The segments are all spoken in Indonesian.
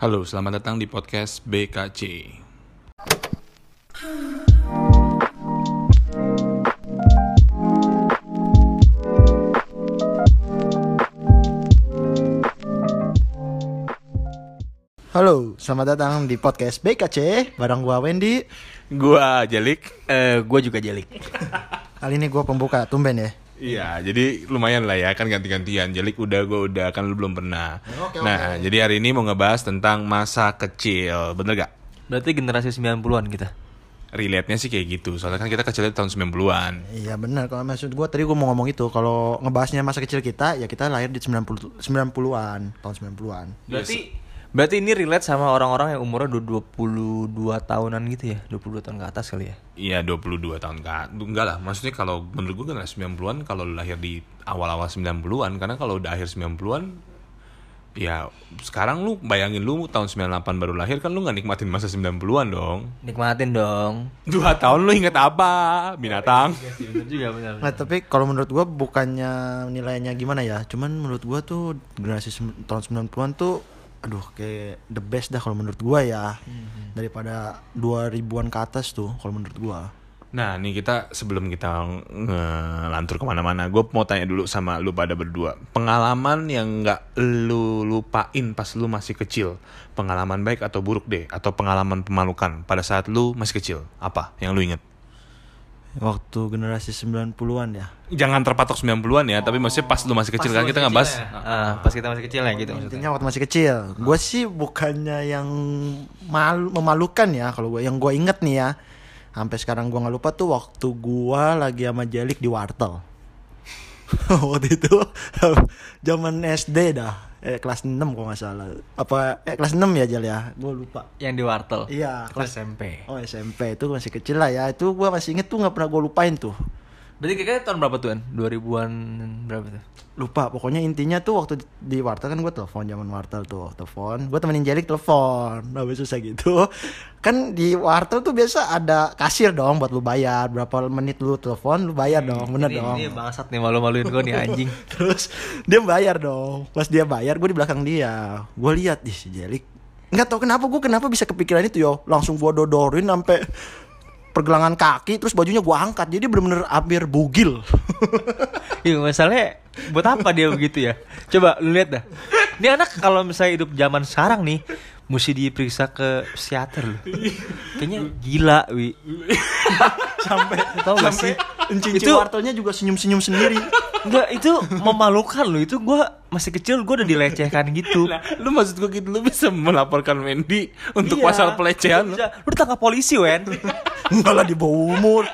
Halo, selamat datang di podcast BKC. Halo, selamat datang di podcast BKC Barang gua Wendy Gua Jalik. Eh, gue juga jelik. Kali ini gua pembuka, tumben ya Iya, jadi lumayan lah ya, kan ganti-gantian. Jalik udah, gua udah, kan lu belum pernah. Oke, nah, jadi hari ini mau ngebahas tentang masa kecil, bener gak? Berarti generasi 90-an kita. Relate-nya sih kayak gitu, soalnya kan kita kecilnya tahun 90-an. Iya benar, kalau maksud gua tadi gua mau ngomong itu Kalau ngebahasnya masa kecil kita, ya kita lahir di 90, 90-an Tahun 90-an Berarti berarti ini relate sama orang-orang yang umurnya udah 22 tahunan gitu ya. 22 tahun ke atas kali ya. Iya 22 tahun kan Enggak lah Maksudnya kalau menurut gue generasi 90-an Kalau lu lahir di awal-awal 90-an Karena kalau udah akhir 90-an Ya sekarang lu bayangin lu tahun 98 baru lahir Kan lu gak nikmatin masa 90-an dong Nikmatin dong. Dua tahun lu inget apa? Binatang Bener juga benar. Nah tapi kalau menurut gua bukannya nilainya gimana ya Cuman menurut gua tuh generasi tahun 90-an tuh Aduh kayak the best dah kalau menurut gua ya. Daripada 2000-an ke atas tuh kalau menurut gua. Nah nih kita sebelum kita ngelantur ke mana-mana Gue mau tanya dulu sama lu pada berdua. Pengalaman yang gak lu lupain pas lu masih kecil? Pengalaman baik atau buruk deh? Atau pengalaman pemalukan pada saat lu masih kecil? Apa yang lu inget? Waktu generasi 90-an ya? Jangan terpatok 90-an ya Tapi maksudnya pas lu masih kecil kan kita ngebahas Ah, pas kita masih kecil ya gitu maksudnya. Intinya waktu masih kecil, gue sih bukannya yang malu, memalukan ya kalau gue yang gue inget nih ya, sampai sekarang gue nggak lupa tuh waktu gue lagi sama Jalik di wartel. waktu itu zaman SD dah, eh, kelas 6 kalau nggak salah. Apa eh, kelas 6 ya Jal ya? Gue lupa. Yang di wartel. Iya, Kelas kelas SMP. Oh SMP itu masih kecil lah ya. Itu gue masih inget tuh nggak pernah gue lupain tuh. Berarti kira-kira tahun berapa tuh, An? 2000-an berapa tuh? lupa pokoknya intinya tuh waktu di wartel kan gue telepon zaman wartel tuh telepon. Gue temenin Jelik telepon nah susah gitu. Kan di wartel tuh biasa ada kasir dong buat lu bayar. Berapa menit lu telepon lu bayar dong bener ini, dong. Ini bangsat nih malu-maluin gue nih anjing. terus dia bayar dong. Pas dia bayar gue di belakang dia. Gue lihat di si Jelik nggak tahu kenapa gue kenapa bisa kepikiran itu yo. Langsung gue dodorin sampai pergelangan kaki terus bajunya gue angkat jadi bener-bener hampir bugil Iya masalahnya buat apa dia begitu ya? Coba lu lihat dah. Ini anak kalau misalnya hidup zaman sekarang nih mesti diperiksa ke psikiater loh. Kayaknya gila, Wi. sampai Tahu gak sih? Enci-enci Itu- wartelnya juga senyum-senyum sendiri. Enggak, itu memalukan loh. Itu gua masih kecil gua udah dilecehkan gitu. Lah, lu maksud gue gitu lu bisa melaporkan Wendy untuk Iya. pasal pelecehan lu. Bisa. Lu ditangkap polisi, Wen. Enggak lah di bawah umur.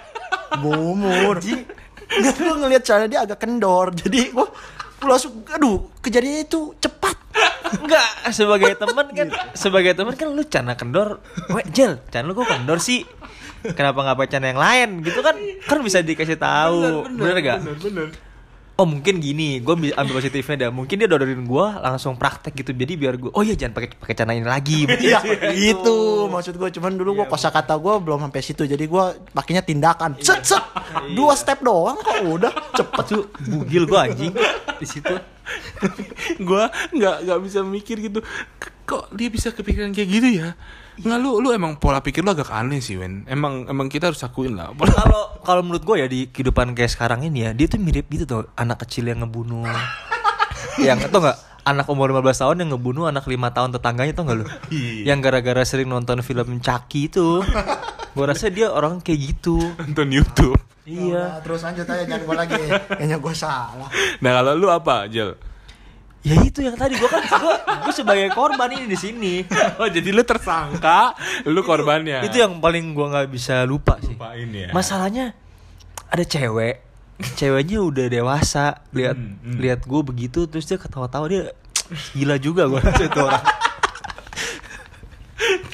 Bawah umur. Enggak gua ngelihat cara dia agak kendor. Jadi gua gua langsung aduh, kejadiannya itu cepat. Enggak, sebagai teman kan sebagai teman kan lu cana kendor. Weh, Jel, cana lu kok kendor sih? Kenapa nggak pacar yang lain gitu kan? Kan bisa dikasih tahu. Bener, gak? bener. Oh mungkin gini, gue ambil positifnya dah. Mungkin dia dodorin gue langsung praktek gitu. Jadi biar gue, oh iya jangan pakai pakai cana ini lagi. Iya, itu maksud gua cuman dulu gua kosakata gua belum sampai situ. Jadi gua pakainya tindakan. Set set. Dua step doang kok udah cepet tuh. Bugil gue anjing di situ. gue nggak nggak bisa mikir gitu kok dia bisa kepikiran kayak gitu ya nggak lu lu emang pola pikir lu agak aneh sih Wen emang emang kita harus akuin lah Kalau kalau menurut gue ya di kehidupan kayak sekarang ini ya, dia tuh mirip gitu tuh anak kecil yang ngebunuh. yang tau nggak anak umur 15 tahun yang ngebunuh anak lima tahun tetangganya tau nggak lu? yang gara-gara sering nonton film Chucky itu. gue rasa dia orang kayak gitu. nonton YouTube Iya. terus lanjut aja jangan gua lagi. Kayaknya gua salah. nah kalau lu apa Jel Ya itu yang tadi gue kan gue gue sebagai korban ini di sini. oh jadi lu tersangka lu korbannya Itu yang paling gue nggak bisa lupa sih. lupain ya Masalahnya ada cewek, ceweknya udah dewasa, lihat lihat gue begitu terus dia ketawa-tawa dia gila juga gue itu orang.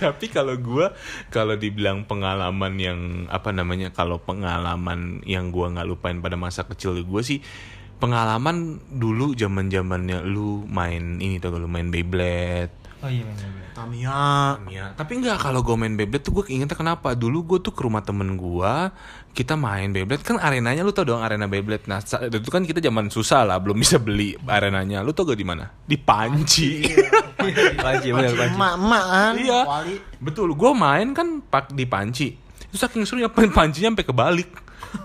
tapi kalau gua kalau dibilang pengalaman yang apa namanya kalau pengalaman yang gua nggak lupain pada masa kecil gue sih pengalaman dulu zaman zamannya lu main ini tuh lu main Beyblade Oh iya Tahu Tamiya. Iya, tapi enggak kalau gue main Beyblade tuh gue keingetnya kenapa? Dulu gue tuh ke rumah temen gue, kita main Beyblade kan arenanya lu tau dong arena Beyblade. Nah, itu kan kita zaman susah lah, belum bisa beli arenanya. Lu tau gak di mana? Di Panci. Panci, bener, Panci. Emak-emak kan. Iya. Wali. Betul, gue main kan pak di Panci. Terus saking serunya pancinya sampai kebalik.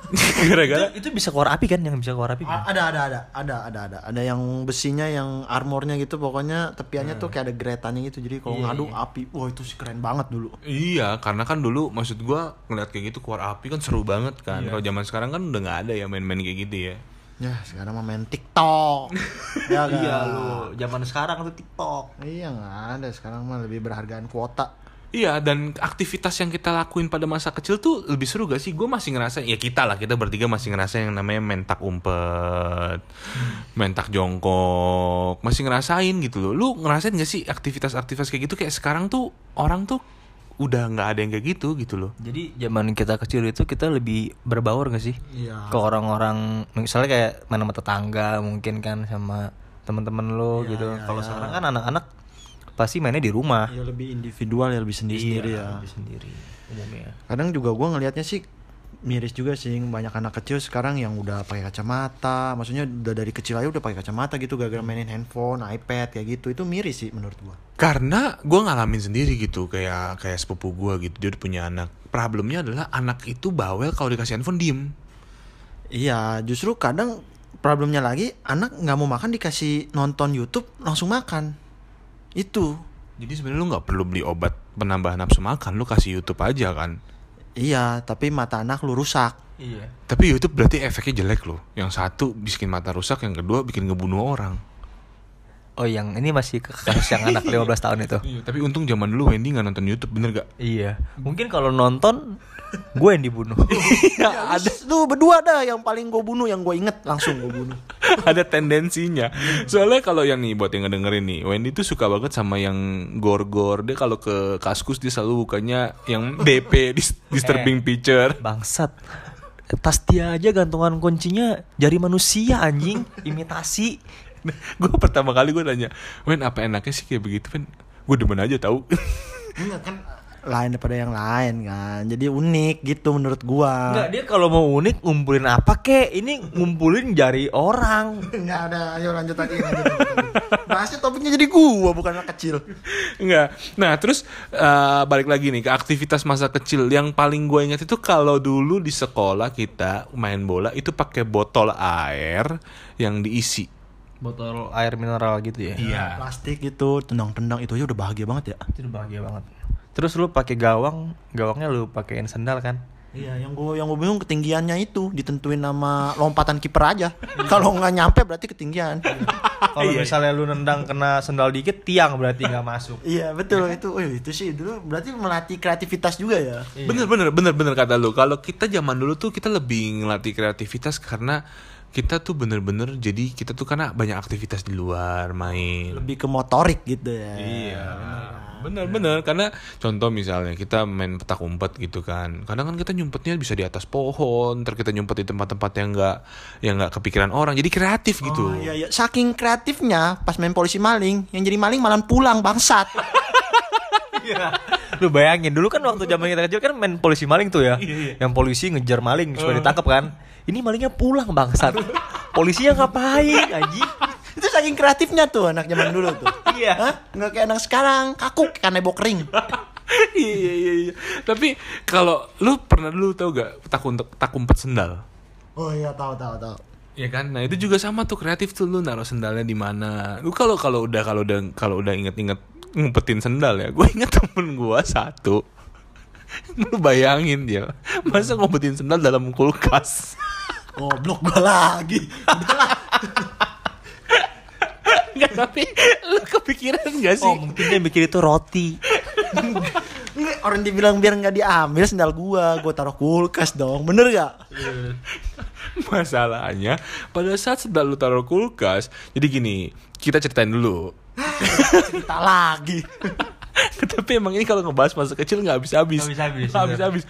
Gara-gara Itu, itu bisa keluar api kan? Yang bisa keluar api kan? Ada ada ada ada ada ada ada yang besinya yang armornya gitu pokoknya tepiannya tuh kayak ada geretannya gitu jadi kalau ngadu api wah itu sih keren banget dulu Iya, karena kan dulu maksud gua ngeliat kayak gitu keluar api kan seru banget kan. Kalau zaman sekarang kan udah nggak ada ya main-main kayak gitu ya. ya sekarang mah main TikTok ya kan? Iya lu, zaman sekarang tuh TikTok. iya nggak ada sekarang mah lebih berhargaan kuota Iya, dan aktivitas yang kita lakuin pada masa kecil tuh lebih seru gak sih? Gue masih ngerasa, ya kita lah, kita bertiga masih ngerasa yang namanya mentak umpet, mentak jongkok, masih ngerasain gitu loh. Lu ngerasain gak sih aktivitas-aktivitas kayak gitu? Kayak sekarang tuh orang tuh udah nggak ada yang kayak gitu gitu loh. Jadi zaman kita kecil itu kita lebih berbaur gak sih? Iya. Ke orang-orang misalnya kayak mana sama tetangga mungkin kan sama teman-teman lo gitu. Kalau sekarang kan anak-anak pasti mainnya di rumah. ya lebih individual ya lebih sendiri sendiri ya lebih sendiri umumnya. kadang juga gue ngelihatnya sih miris juga sih banyak anak kecil sekarang yang udah pakai kacamata maksudnya udah dari kecil aja udah pakai kacamata gitu gara-gara mainin handphone iPad kayak gitu itu miris sih menurut gue Karena gue ngalamin sendiri gitu, kayak kayak sepupu gue gitu, dia udah punya anak. Problemnya adalah anak itu bawel kalau dikasih handphone diem. iya justru kadang problemnya lagi anak nggak mau makan dikasih nonton YouTube langsung makan itu Jadi sebenarnya lu nggak perlu beli obat penambah nafsu makan, lu kasih YouTube aja kan. iya tapi mata anak lu rusak Iya. Tapi YouTube berarti efeknya jelek loh. Yang satu bikin mata rusak, yang kedua bikin ngebunuh orang. Oh yang ini masih ke kasus yang anak 15 tahun itu. Iya, tapi untung zaman dulu Wendy nggak nonton YouTube, bener gak? Iya. Mungkin kalau nonton gue yang dibunuh. Iya, ada lu berdua dah yang paling gue bunuh yang gue inget langsung gue bunuh Ada tendensinya. Soalnya kalau yang nih buat yang ngedengerin nih, Wendy tuh suka banget sama yang gor-gor. Dia kalau ke kaskus dia selalu bukanya yang DP, dis- disturbing picture. Bangsat. Tas dia aja gantungan kuncinya jari manusia anjing, imitasi. gue pertama kali gue nanya, Wen apa enaknya sih kayak begitu, Wen? Gue demen aja tahu. Enggak kan lain daripada yang lain kan jadi unik gitu menurut gua Enggak, dia kalau mau unik ngumpulin apa kek? Ini ngumpulin jari orang. Enggak ada, ayo lanjut lagi. Bahasnya topiknya jadi gua bukan anak kecil. Enggak. Nah, terus eh, balik lagi nih ke aktivitas masa kecil. Yang paling gue ingat itu kalau dulu di sekolah kita main bola itu pakai botol air yang diisi. Botol air mineral gitu ya. Iya. Plastik gitu, tendang-tendang itu aja udah bahagia banget ya. Itu udah bahagia banget. Terus lu pakai gawang, gawangnya lu pakein sendal kan? Iya, yang gua yang gua bingung ketinggiannya itu ditentuin nama lompatan kiper aja. Kalau nggak nyampe berarti ketinggian. Kalau misalnya lu nendang kena sendal dikit, tiang berarti nggak masuk. iya, betul itu. Oh, itu sih dulu berarti melatih kreativitas juga ya. Bener bener bener bener kata lu. Kalau kita zaman dulu tuh kita lebih ngelatih kreativitas karena kita tuh bener-bener jadi kita tuh karena banyak aktivitas di luar main. Lebih ke motorik gitu ya. Iya. Bener-bener karena contoh misalnya kita main petak umpet gitu kan. Kadang kan kita nyumpetnya bisa di atas pohon, ntar kita nyumpet di tempat-tempat yang nggak yang nggak kepikiran orang. Jadi kreatif gitu. Oh, iya, iya. Saking kreatifnya pas main polisi maling, yang jadi maling malah pulang bangsat. Lu bayangin dulu kan waktu zaman kita kecil kan main polisi maling tuh ya. Yang polisi ngejar maling supaya ditangkap kan. Ini malingnya pulang bangsat. Polisinya ngapain anjing? itu saking kreatifnya tuh anak zaman dulu tuh. Iya. Hah? Nggak kayak anak sekarang, kaku kayak kanebo kering. iya iya iya. iya. Tapi kalau lu pernah dulu tau gak petak umpet, petak umpet sendal? Oh iya, tahu tahu tahu. Ya kan, nah itu juga sama tuh kreatif tuh lu naruh sendalnya di mana. Lu kalau kalau udah kalau udah kalau udah inget-inget ngumpetin sendal ya, gue inget temen gue satu. Lu bayangin dia, masa ngumpetin sendal dalam kulkas. Goblok gua lagi. Enggak, tapi lu kepikiran gak sih? Oh, mungkin dia mikir itu roti. Nggak, orang dibilang biar nggak diambil sendal gua, gua taruh kulkas dong. Bener gak? Masalahnya pada saat sendal lu taruh kulkas, jadi gini, kita ceritain dulu. Cerita lagi. Tapi emang ini kalau ngebahas masa kecil nggak habis-habis. Nggak habis-habis, Nggak habis-habis.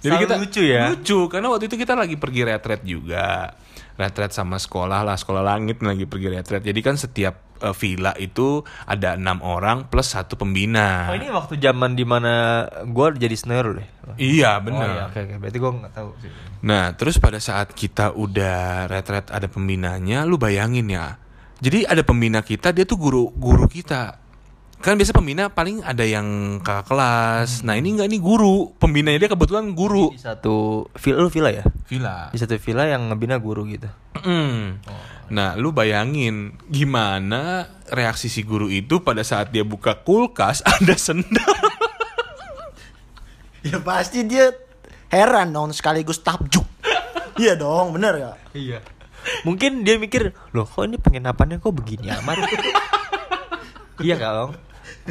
Selalu lucu ya? Lucu karena waktu itu kita lagi pergi retret juga. Retret sama sekolah lah, sekolah langit lagi pergi retret. Jadi kan setiap eh, villa itu ada enam orang plus satu pembina. Oh ini waktu zaman di mana gue jadi senior deh. Iya Oh benar. iya, oke oke. Berarti gue nggak tahu sih. Nah, terus pada saat kita udah retret ada pembinanya, lu bayangin ya. Jadi ada pembina kita, dia tuh guru guru kita. Kan biasa pembina paling ada yang kakak kelas. Nah, ini enggak ini guru. Pembinanya dia kebetulan guru. Di satu villa villa ya? Villa. Di satu villa yang ngebina guru gitu. Mm. Nah, lu bayangin gimana reaksi si guru itu pada saat dia buka kulkas ada sendal. Ya pasti dia heran dong sekaligus takjub. iya dong, bener ya? Iya. Mungkin dia mikir, loh kok ini penginapannya kok begini amat? iya gak dong?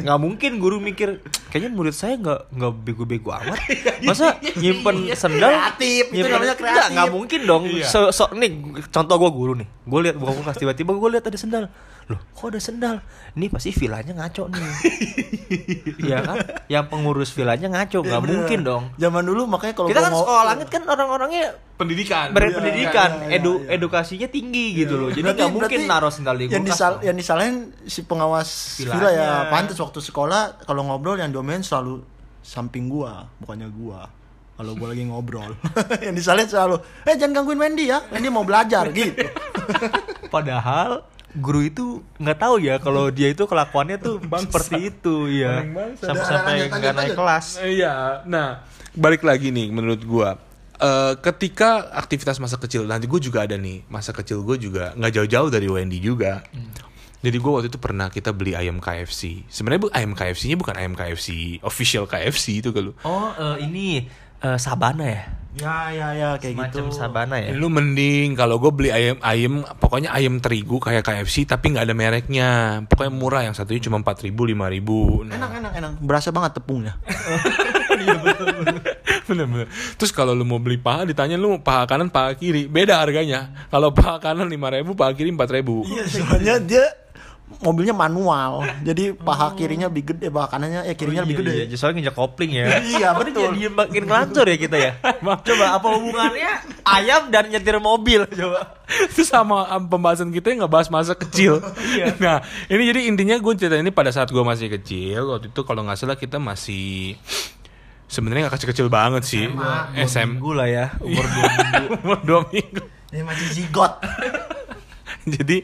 Nggak mungkin guru mikir, kayaknya murid saya nggak nggak bego-bego amat. Masa nyimpen sendal? Kreatif, itu namanya kreatif. Nggak, nggak mungkin dong. Iya. So, so- nih contoh gue guru nih. Gue lihat buka kulkas tiba-tiba gue lihat ada sendal. Loh, kok ada sendal? Ini pasti villanya ngaco nih. Iya kan? Yang pengurus villanya ngaco, nggak Iya, bener. mungkin dong. Zaman dulu makanya kalau Kita kan mau- sekolah langit kan orang-orangnya Pendidikan. berpendidikan, Iya, iya, edu iya. edukasinya tinggi gitu loh. Jadi Berarti- nggak mungkin naruh sendal di yang disal dong. yang disalahin si pengawas Villanya. villa ya pantas waktu sekolah kalau ngobrol yang domain selalu samping gua bukannya gua kalau gua lagi ngobrol yang disalahin selalu eh jangan gangguin Wendy ya Wendy mau belajar gitu Padahal guru itu nggak tahu ya kalau dia itu kelakuannya tuh seperti itu ya. Sampai sampai nggak naik kelas. Iya. Nah, balik lagi nih menurut gua. Eh, ketika aktivitas masa kecil nanti gue juga ada nih masa kecil gue juga nggak jauh-jauh dari Wendy juga jadi gue waktu itu pernah kita beli ayam KFC sebenarnya bu ayam KFC-nya bukan ayam KFC official KFC itu kalau Oh eh, ini eh, sabana ya? ya ya ya kayak Macam gitu sabana ya? lu mending kalau gue beli ayam ayam pokoknya ayam terigu kayak KFC tapi nggak ada mereknya pokoknya murah yang satunya cuma empat ribu lima ribu nah, enak enak enak berasa banget tepungnya Bener-bener. Terus kalau lu mau beli paha ditanya lu mau paha kanan paha kiri beda harganya. Kalau paha kanan lima ribu paha kiri empat ribu. Iya, soalnya dia mobilnya manual jadi paha kirinya lebih gede paha kanannya ya kirinya lebih gede Iya, soalnya nginjak kopling ya. Iya, betul. Jadi makin ngelancur ya kita ya. Coba apa hubungannya ayam dan nyetir mobil? Coba. Itu sama um, pembahasan kita yang ngebahas masa kecil. Iya. Nah ini jadi intinya gue cerita ini pada saat gue masih kecil waktu itu kalau nggak salah kita masih sebenarnya nggak kecil-kecil banget sih. SM Minggu lah ya, umur dua minggu. umur dua minggu. ini masih zigot Jadi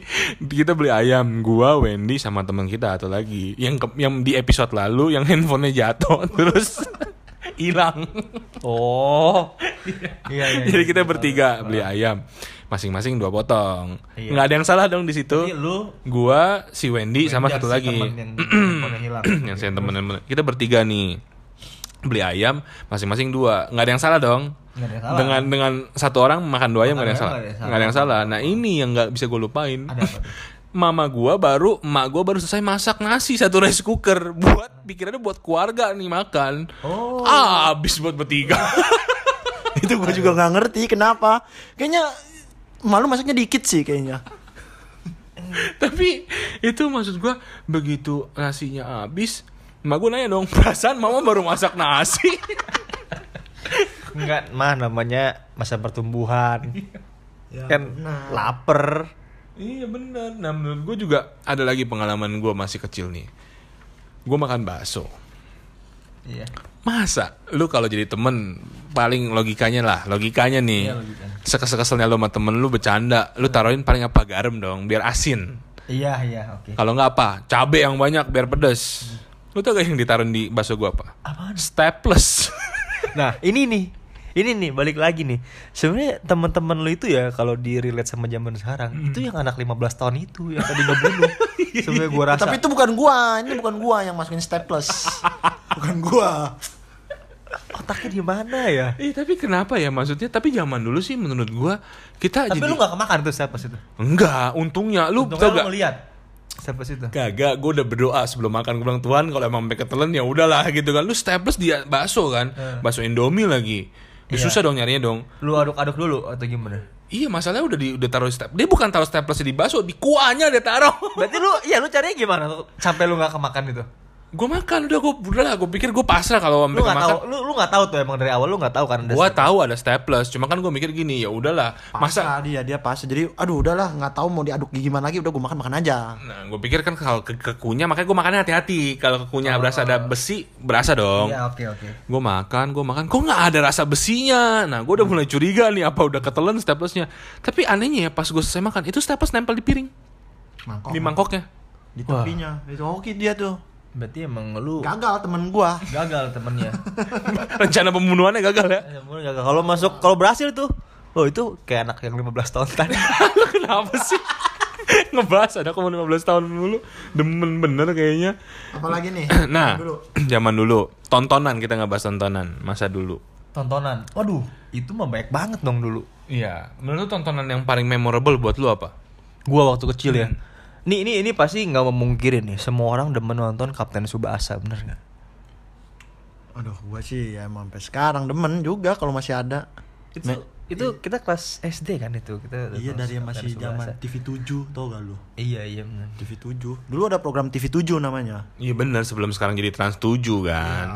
kita beli ayam, gua, Wendy sama teman kita atau lagi yang ke- yang di episode lalu yang handphonenya jatuh terus hilang. Oh. Iya, iya. Jadi iya. kita bertiga beli ayam, masing-masing dua potong. Iya. Nggak ada yang salah dong di situ. Lu Gua, si Wendy, sama Wendy satu si lagi temen yang yang saya temen Kita bertiga nih beli ayam masing-masing dua. Nggak ada yang salah dong. Salah. Dengan dengan satu orang makan dua ayam nggak ada yang salah. nggak ada yang salah. Nah ini yang nggak bisa gue lupain. Ada apa tuh? Mama gua baru, emak gua baru selesai masak nasi satu rice cooker buat pikirannya buat keluarga nih makan. Oh. Ah, habis buat bertiga. itu gue juga nggak ngerti kenapa kayaknya malu masaknya dikit sih kayaknya Tapi itu maksud gua begitu nasinya habis, emak gua nanya dong, perasaan mama baru masak nasi. Enggak, mah namanya masa pertumbuhan. Ya, kan benar. lapar. iya bener. Nah menurut gua juga ada lagi pengalaman gua masih kecil nih. Gua makan bakso. Iya. Masa lu kalau jadi temen paling logikanya lah, logikanya nih. Iya, logikanya. Sekesel-keselnya lu sama temen lu bercanda, lu taruhin paling apa garam dong, biar asin. Iya, iya, oke. Kalau nggak apa, cabe yang banyak biar pedes. Lu tau gak yang ditaruh di bakso gua apa? Apaan? Staples. Nah, ini nih. Ini nih balik lagi nih. Sebenarnya teman-teman lu itu ya kalau di relate sama zaman sekarang, itu yang anak 15 tahun itu yang tadi ngebunuh. Sebenarnya gua rasa. tapi itu bukan gua ini bukan gua yang masukin staples bukan gua otaknya di mana ya? Eh tapi kenapa ya maksudnya? Tapi zaman dulu sih menurut gua kita Tapi jadi lu gak kemakan tuh siapa itu? enggak, untungnya lu Untungnya tau lu gak? ngeliat siapa itu? Kagak, gue udah berdoa sebelum makan gue bilang Tuhan kalau emang sampai ketelen ya udahlah gitu kan. Lu staples dia bakso kan, Eh. bakso Indomie lagi. Ya. Susah dong nyarinya dong. Lu aduk-aduk dulu atau gimana? Iya masalahnya udah di udah taruh step. Dia bukan taruh staples di bakso, di kuahnya dia taruh. Berarti lu iya lu carinya gimana sampai lu gak kemakan itu? Gue makan udah gue udah lah gue pikir gue pasrah kalau Lu mereka nggak makan. tahu, lu lu nggak tahu tuh emang dari awal lu nggak tahu kan Gue tahu ada staples, cuma kan gue mikir gini ya udahlah masa Masa dia dia pas jadi aduh udahlah nggak tahu mau diaduk gimana lagi udah gue makan makan aja. Nah, gue pikir kan kalau ke kekunya makanya gue makannya hati-hati. Kalau kekunya berasa ada besi, berasa dong. Iya, oke oke. Gue makan, gue makan, kok nggak ada rasa besinya. Nah, gue udah mulai curiga nih apa udah ketelan staplesnya. Tapi anehnya ya pas gue selesai makan itu staples nempel di piring, Mangkok. di mangkoknya. Di tepinya. Itu oke dia tuh. Berarti emang lu Gagal temen gua. gagal temennya. Rencana pembunuhannya gagal ya. Gagal. Kalau masuk kalau berhasil tuh Oh itu kayak anak yang 15 tahun tadi. Lu kenapa sih? Ngebahas ada kamu 15 tahun dulu Demen bener kayaknya Apalagi nih? Nah Dulu. zaman dulu Tontonan kita nggak bahas tontonan Masa dulu Tontonan. Waduh, itu mah banyak banget dong dulu. Iya Menurut tontonan yang paling memorable buat lu apa? Gua waktu kecil ya. Nih ini ini pasti nggak memungkirin nih. Semua orang demen nonton Kapten Subasa, bener nggak? Aduh, gua sih ya emang sampai sekarang demen juga kalau masih ada. Itu Me- itu kita kelas SD kan itu kita. Iya dari yang masih zaman TV 7 tau gak lu? Iya iya bener. TV 7. Dulu ada program TV 7 namanya. Iya bener sebelum sekarang jadi Trans 7 kan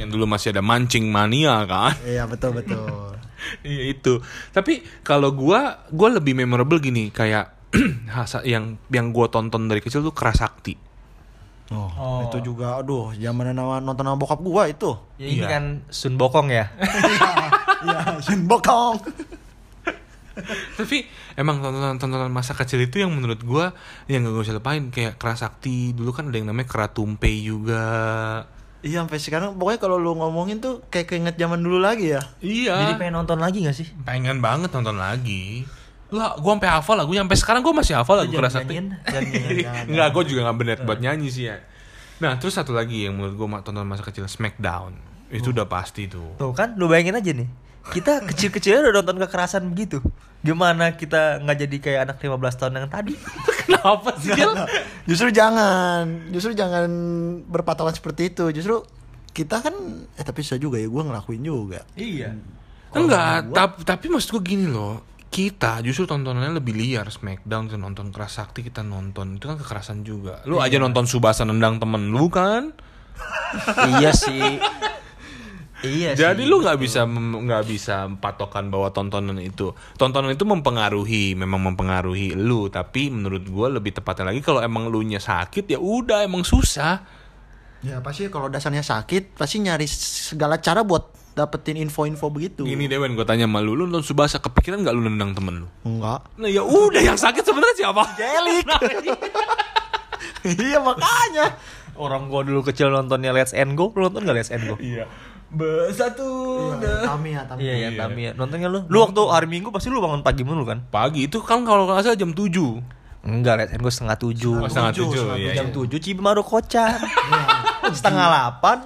Yang dulu masih ada Mancing Mania kan Iya betul betul. Iya itu Tapi kalau gua Gua lebih memorable gini Kayak yang yang gua tonton dari kecil tuh Kerasakti Oh, Oh. itu juga aduh zaman nama nonton sama bokap gua itu. Ya, ini Iya. kan Sun Bokong ya. Iya, Shin Bokong. Tapi emang tontonan-tontonan masa kecil itu yang menurut gua yang gak gue bisa lupain kayak Kerasakti dulu kan ada yang namanya Keratumpe juga. Iya sampai sekarang pokoknya kalau lu ngomongin tuh kayak keinget zaman dulu lagi ya. Iya. Jadi pengen nonton lagi gak sih? pengen banget nonton lagi. Lah, gua sampai hafal lagunya sampai sekarang gua masih hafal lagu jangan, jangan. Enggak, gua juga nggak bener buat nyanyi sih ya. Nah, terus satu lagi yang menurut gua tonton masa kecil Smackdown. Itu udah pasti tuh. Tuh kan, lu bayangin aja nih. Kita kecil-kecilnya udah nonton kekerasan begitu. Gimana kita nggak jadi kayak anak 15 tahun yang tadi? Kenapa sih Gil? Justru jangan, justru jangan berpatokan seperti itu. Justru kita kan eh tapi bisa juga ya gua ngelakuin juga. iya. Enggak, tap- tapi maksud gue gini loh. Kita justru tontonannya lebih liar Smackdown kita nonton keras sakti kita nonton itu kan kekerasan juga. Lu aja nonton Subasa nendang temen lu kan. iya sih. Iya Jadi sih. lu nggak bisa nggak bisa patokan bahwa tontonan itu tontonan itu mempengaruhi memang mempengaruhi lu tapi menurut gua lebih tepatnya lagi kalau emang lu nya sakit ya udah emang susah Ya pasti kalau dasarnya sakit pasti nyari segala cara buat dapetin info-info begitu. Gini Dewen gue tanya sama lu, lu nonton Subasa kepikiran nggak lu nendang temen lu? Enggak. Nah ya udah yang sakit sebenarnya siapa? Jelik. iya makanya. Orang gua dulu kecil nontonnya Let's and Go, lu nonton gak Let's and Go? Iya. Bersatu Iya, Tami ya, Tami. Iya, ya, Iya. Tami ya. Nontonnya lu. Lu waktu hari Minggu pasti lu bangun pagi mulu kan? Pagi itu kan kalau nggak salah jam 7 Enggak, Let's and Go setengah tujuh. Oh, setengah tujuh, tujuh, setengah iya, Jam iya. tujuh Cibimaru Kocan. setengah delapan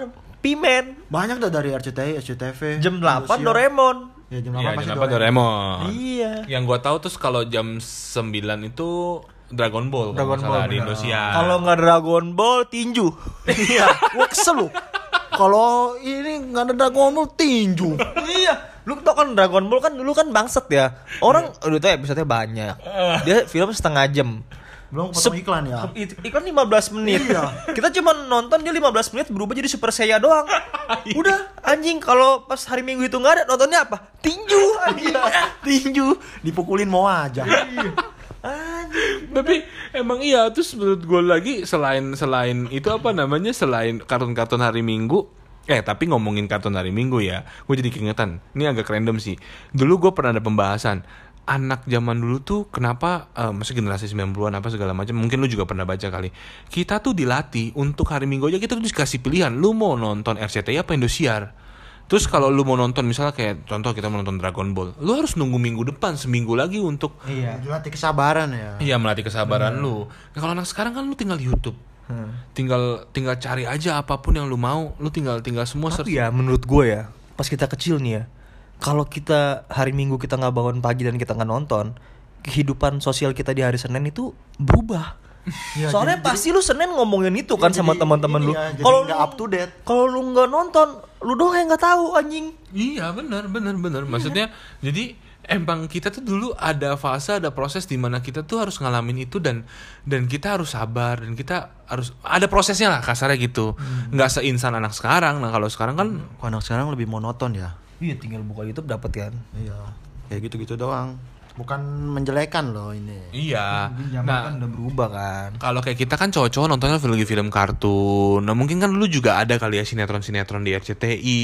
Pimen. Banyak dah dari RCTI, SCTV. Jam delapan Indosiar. Doraemon. Ya jam Iya, 8 pasti jam 8 Doraemon. Doraemon. Iya. Yang gua tahu terus kalau jam 9 itu Dragon Ball Dragon Ball, di. Indonesia. Kalau nggak Dragon Ball tinju. Iya, gua kesel lu. Kalau ini nggak ada Dragon Ball tinju. iya. Lu tau kan Dragon Ball kan dulu kan bangset ya. Orang udah tau episode banyak. Dia film setengah jam. Belum potong Sep- iklan ya. Iklan 15 menit. Iya. Kita cuma nonton dia 15 menit berubah jadi Super Saiyan doang. Udah anjing kalau pas hari Minggu itu nggak ada nontonnya apa? Tinju anjing. Tinju dipukulin mau aja. Anjing. Tapi emang iya terus menurut gue lagi selain selain itu apa namanya selain kartun-kartun hari Minggu eh tapi ngomongin kartun hari Minggu ya gue jadi keingetan ini agak random sih dulu gue pernah ada pembahasan anak zaman dulu tuh kenapa eh maksudnya generasi 90-an apa segala macam mungkin lu juga pernah baca kali kita tuh dilatih untuk hari Minggu aja kita tuh dikasih pilihan lu mau nonton RCTI apa Indosiar Terus kalau lu mau nonton misalnya kayak contoh kita mau nonton Dragon Ball, lu harus nunggu minggu depan seminggu lagi untuk Iya. Dilatih kesabaran ya. Iya melatih kesabaran lu. Nah, kalau anak sekarang kan lu tinggal di YouTube. Tinggal tinggal cari aja apa pun yang lu mau, lu tinggal tinggal semua Tapi search. ya menurut gue ya, pas kita kecil nih ya, kalau kita hari Minggu kita nggak bangun pagi dan kita nggak nonton, kehidupan sosial kita di hari Senin itu berubah. Iya, Soalnya jadi- pasti lu Senin ngomongin itu kan Iya, sama jadi teman-teman lu. ya, jadi Kalau nggak up to date. Kalau lu nggak nonton, lu doang yang nggak tahu anjing. Iya benar benar benar. Maksudnya jadi emang kita tuh dulu ada fase ada proses di mana kita tuh harus ngalamin itu dan dan kita harus sabar dan kita harus ada prosesnya lah kasarnya gitu nggak seinsan anak sekarang nah kalau sekarang kan anak sekarang lebih monoton ya. Iya tinggal buka YouTube dapat kan. Iya. Kayak gitu-gitu doang. Bukan menjelekan loh ini. iya Zaman nah kan udah berubah kan. kalau kayak kita kan cowok-cowok nontonnya film film kartun nah mungkin kan lu juga ada kali ya sinetron sinetron di RCTI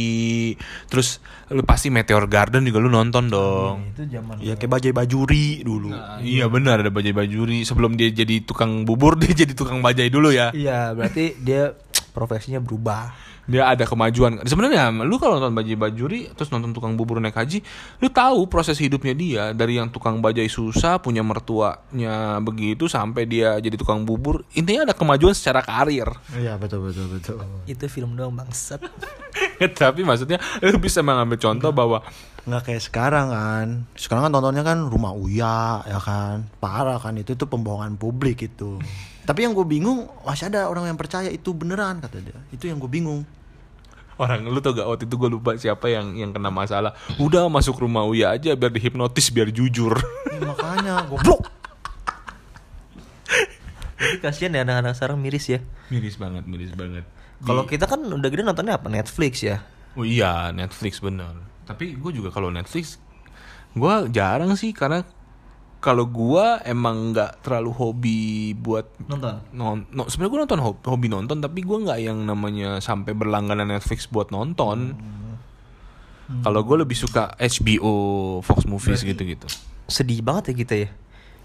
terus lu pasti Meteor Garden juga lu nonton dong Itu zaman Ya kayak bajai bajuri dulu. Nah, iya benar ada bajai bajuri sebelum dia jadi tukang bubur dia jadi tukang bajai dulu ya Iya, berarti dia profesinya berubah. dia ada kemajuan. Sebenarnya lu kalau nonton bajai bajuri terus nonton tukang bubur naik haji lu tahu proses hidupnya dia. Dari yang tukang bajai susah punya mertuanya begitu sampai dia jadi tukang bubur. Intinya ada kemajuan secara karir. Iya betul betul betul. Itu film doang bangsat. tapi maksudnya lu bisa mengambil contoh bahwa nggak kayak sekarang kan. Sekarang kan tontonnya kan rumah uya ya kan. Parah kan itu tuh pembohongan publik itu tapi yang gue bingung masih ada orang yang percaya itu beneran kata dia. Itu yang gue bingung. Orang lu tau gak waktu itu gue lupa siapa yang yang kena masalah. Udah masuk rumah Uya aja biar dihipnotis biar jujur. Ya, makanya goblok. Jadi kasihan ya anak-anak sekarang miris ya. miris banget miris banget. Kalau kita kan udah gede nontonnya apa? Netflix ya. oh iya Netflix bener. Tapi gue juga kalau Netflix gue jarang sih karena kalau gue emang nggak terlalu hobi buat Nonton. non, no, sebenarnya gue nonton hobi, hobi nonton tapi gue nggak yang namanya sampai berlangganan Netflix buat nonton kalau gue lebih suka HBO Fox Movies gitu-gitu Sedih banget ya kita ya.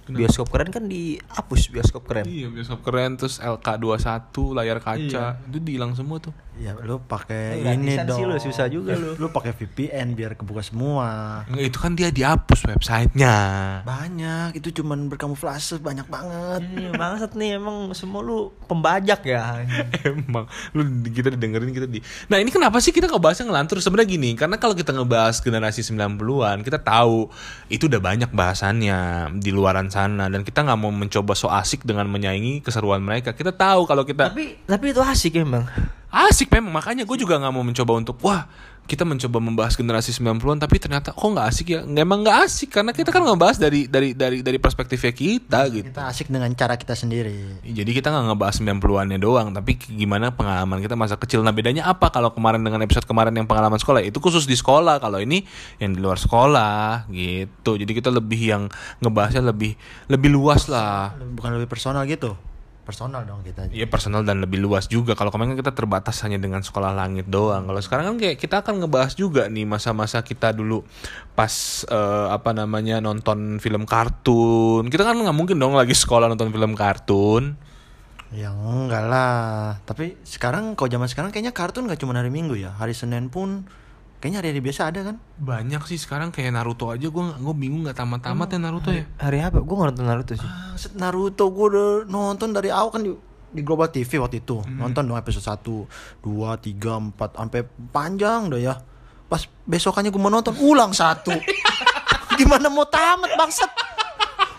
Bioskop keren kan dihapus bioskop keren. Iya bioskop keren terus LK21 layar kaca itu dihilang semua tuh. ya lu pakai Eh, ini sih dong lu, susah juga lu. lu pakai VPN biar kebuka semua Enggak itu kan dia dihapus websitenya. banyak itu cuman berkamuflase banyak banget Iya, bangsat nih emang semua lu pembajak ya. Emang lu kita didengerin kita di. Nah, ini kenapa sih kita ngebahasnya ngelantur sebenarnya gini? Karena kalau kita ngebahas generasi 90-an, kita tahu itu udah banyak bahasannya di luaran sana dan kita nggak mau mencoba so asik dengan menyaingi keseruan mereka. Kita tahu kalau kita tapi tapi itu asik emang. asik memang makanya gue juga nggak mau mencoba untuk wah kita mencoba membahas generasi 90-an tapi ternyata kok nggak asik ya? Emang nggak asik karena kita kan ngebahas dari dari dari dari perspektifnya kita gitu. kita asik dengan cara kita sendiri. Jadi kita nggak ngebahas 90-annya doang tapi gimana pengalaman kita masa kecil. Nah bedanya apa kalau kemarin dengan episode kemarin yang pengalaman sekolah? Itu khusus di sekolah kalau ini yang di luar sekolah gitu. Jadi kita lebih yang ngebahasnya lebih lebih luas lah. Bukan lebih personal gitu personal dong kita Iya personal dan lebih luas juga. Kalau kemarin kan kita terbatas hanya dengan sekolah langit doang. Kalau sekarang kan kayak kita akan ngebahas juga nih masa-masa kita dulu pas eh, apa namanya nonton film kartun. Kita kan nggak mungkin dong lagi sekolah nonton film kartun. Ya enggak lah. Tapi sekarang kalau zaman sekarang kayaknya kartun gak cuma hari Minggu ya. Hari Senin pun kayaknya hari-hari biasa ada kan. Banyak sih sekarang kayak Naruto aja gue gue bingung nggak tamat-tamat ya Naruto ya. Hari apa? Gue nonton Naruto sih. Ah, set Naruto gue udah nonton dari awal kan di, di Global TV waktu itu. Nonton dong episode 1, 2, 3, 4 sampai panjang dah ya. Pas besokannya gue mau nonton ulang satu. Gimana mau tamat bangsat?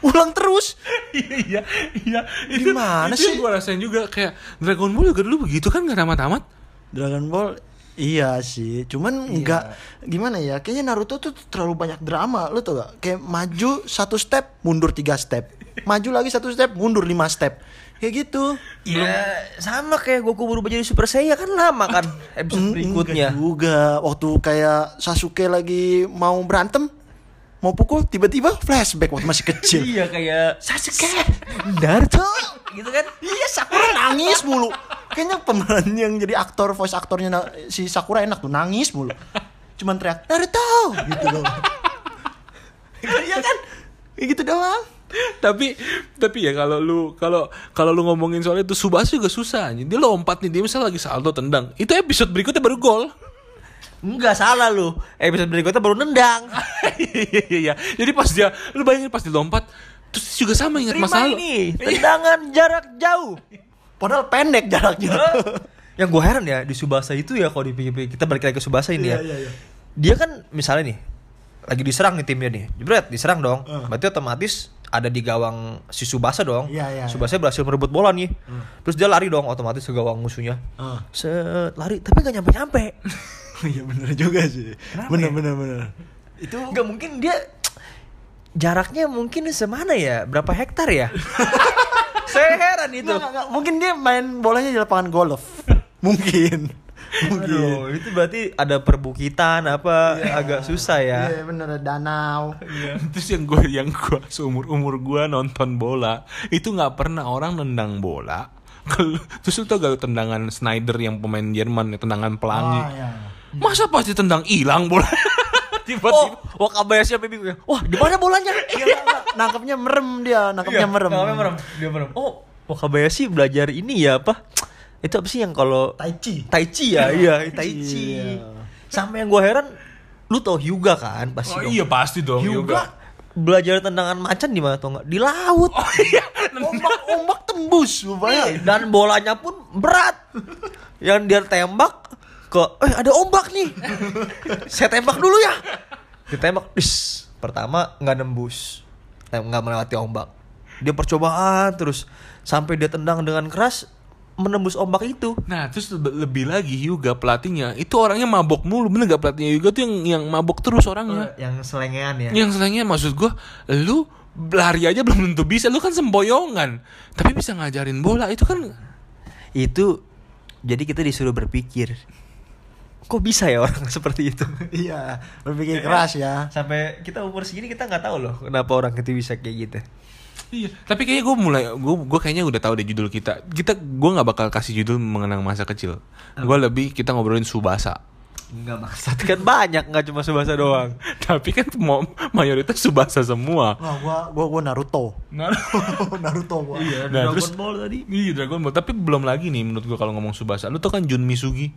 Ulang terus. iya iya Gimana itu sih? gue rasain juga kayak Dragon Ball juga dulu begitu kan nggak tamat-tamat. Dragon Ball Iya sih, cuman nggak gimana ya? Kayaknya Naruto tuh terlalu banyak drama, lu tau gak? Kayak maju satu step, mundur tiga step, maju lagi satu step, mundur lima step, kayak gitu. Ya sama kayak Goku berubah jadi Super Saiyan kan lama kan episode Eng- berikutnya. enggak juga, waktu kayak Sasuke lagi mau berantem, mau pukul, tiba-tiba flashback waktu masih kecil. Iya kayak Sasuke, Naruto gitu kan. iya Sakura nangis mulu. Kayaknya pemeran yang jadi aktor voice aktornya si Sakura enak tuh nangis mulu. Cuman teriak Naruto gitu doang. Iya kan? Kayak gitu doang. tapi tapi ya kalau lu kalau kalau lu ngomongin soal itu Subasa juga susah anjing. dia lompat nih dia misalnya lagi salto tendang itu episode berikutnya baru gol Enggak salah lu. Episode berikutnya baru nendang. iya iya iya jadi pas dia lu bayangin pas dilompat terus juga sama ingat Terima masa lalu ini tendangan jarak jauh. Padahal pendek jaraknya. Yang gue heran ya di Subasa itu ya kalau dipikir-pikir kita balik lagi ke Subasa ini ya. Iya, iya, iya. Dia kan misalnya nih lagi diserang nih timnya nih. Jebret diserang dong. Uh. Berarti otomatis ada di gawang si Subasa dong. Iya, iya, Subasa berhasil merebut bola nih. Terus dia lari dong otomatis ke gawang musuhnya. Ah. Set lari tapi gak nyampe-nyampe. Iya bener juga sih. Kenapa Bener ya? bener bener. Itu Gak mungkin dia jaraknya mungkin semana ya? Berapa hektar ya? Saya heran itu. Nggak, nggak. Mungkin dia main bolanya di lapangan golf. Mungkin. Mungkin. Aduh, itu berarti ada perbukitan apa agak susah ya. Iya bener danau. Terus yang gue yang gue seumur umur gue nonton bola itu nggak pernah orang nendang bola. Terus tau gak tendangan Snyder yang pemain Jerman tendangan pelangi. Ah, iya. Masa pasti tendang hilang bola? Tiba-tiba. Oh, Wakabayashi sampai bingung ya. Wah, di mana bolanya? Iya, nggak, nggak. nangkepnya merem dia, nangkepnya merem. Nangkapnya Iya, merem. Dia merem. Oh, Wakabayashi belajar ini ya apa? Itu apa sih yang kalau Tai Chi. Tai Chi ya? Iya, Tai Chi. Iya. Sampai yang gue heran, lu tau Hyuga kan? Pasti Oh dong. iya pasti dong. Hyuga belajar tendangan macan di mana tau nggak? Di laut. Oh iya. Ombak ombak tembus, Iya, bayang. dan bolanya pun berat. Yang dia tembak ke, eh ada ombak nih. Saya tembak dulu ya. Ditembak, dis. Pertama nggak nembus, Tem- nggak melewati ombak. Dia percobaan terus sampai dia tendang dengan keras menembus ombak itu. Nah terus lebih lagi Hyuga pelatihnya itu orangnya mabok mulu bener gak pelatihnya Hyuga tuh yang yang mabok terus orangnya. Yang selengean ya. Yang selainnya maksud gue, lu lari aja belum tentu bisa, lu kan semboyongan, tapi bisa ngajarin bola itu kan Itu jadi kita disuruh berpikir. Kok bisa ya orang seperti itu? Iya, berpikir keras ya. Sampai kita umur segini kita nggak tahu loh kenapa orang itu bisa kayak gitu. Iya, tapi kayaknya gue mulai, gue gue kayaknya udah tahu deh judul kita. Kita gue nggak bakal kasih judul mengenang masa kecil. Gue lebih kita ngobrolin subasa. Enggak maksud kan banyak nggak cuma subasa doang. tapi kan mau mayoritas subasa semua. Wah, gua gua gua Naruto. Nah, Naruto gua. Nah, Dragon terus- Ball tadi. iya Dragon Ball. Tapi belum lagi nih menurut gue kalau ngomong subasa. Lu tau kan Jun Misugi?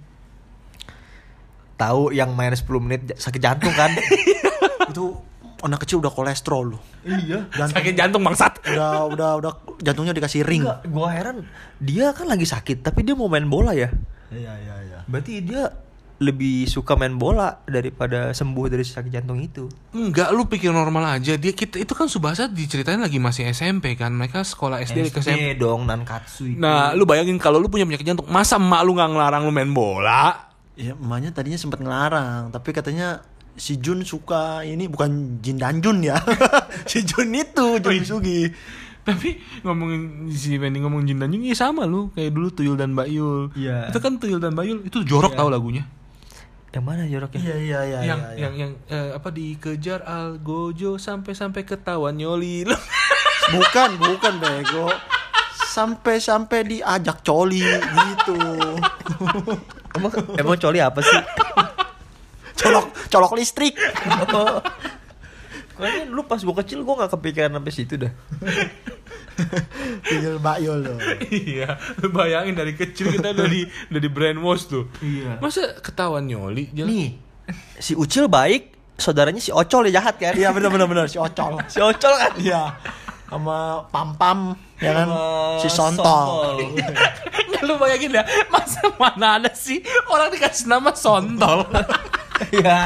Tahu yang main 10 menit sakit jantung kan? Itu anak kecil udah kolesterol lu. iya. Jantung, Sakit jantung bangsat. udah udah udah jantungnya dikasih ring. Enggak, gua heran dia kan lagi sakit tapi dia mau main bola ya. Iya iya iya. Berarti dia lebih suka main bola daripada sembuh dari sakit jantung itu. Enggak, lu pikir normal aja. Dia kita itu kan Subasa diceritain lagi masih SMP kan. Mereka sekolah SD, ke SMP. SD dong nankatsu itu. Nah, lu bayangin kalau lu punya penyakit jantung, masa emak lu nggak ngelarang lu main bola? Ya emaknya tadinya sempat ngelarang, tapi katanya si Jun suka ini bukan Jin dan Jun ya. si Jun itu Jun Misugi. Tapi ngomongin si Wendy ngomong Jin dan Jun, iya sama lu kayak dulu Tuyul dan Mbak Yul. Iya. Itu kan Tuyul dan Mbak Yul itu jorok tau lagunya. Yang mana joroknya? Iya iya iya yang iya. yang yang eh, apa dikejar Al Gojo sampai sampai ketahuan nyoli. Bukan, bukan bego. Sampai-sampai diajak coli gitu. Emang emang coli apa sih? Colok colok listrik. Kayaknya dulu pas gua kecil gua nggak kepikiran sampai situ dah. Tinggal Mbak Yul loh. iya, lu bayangin dari kecil kita udah di udah di brainwash tuh. Iya. Masa ketahuan nyoli? Jelas- Nih, si Ucil baik, saudaranya si Ocol ya jahat kan? Iya benar benar benar si Ocol. Si Ocol kan? Iya. Sama Pam Pam ya kan Sama si Sontol. Nggak, lu bayangin ya, masa mana ada sih orang dikasih nama Sontol? Iya.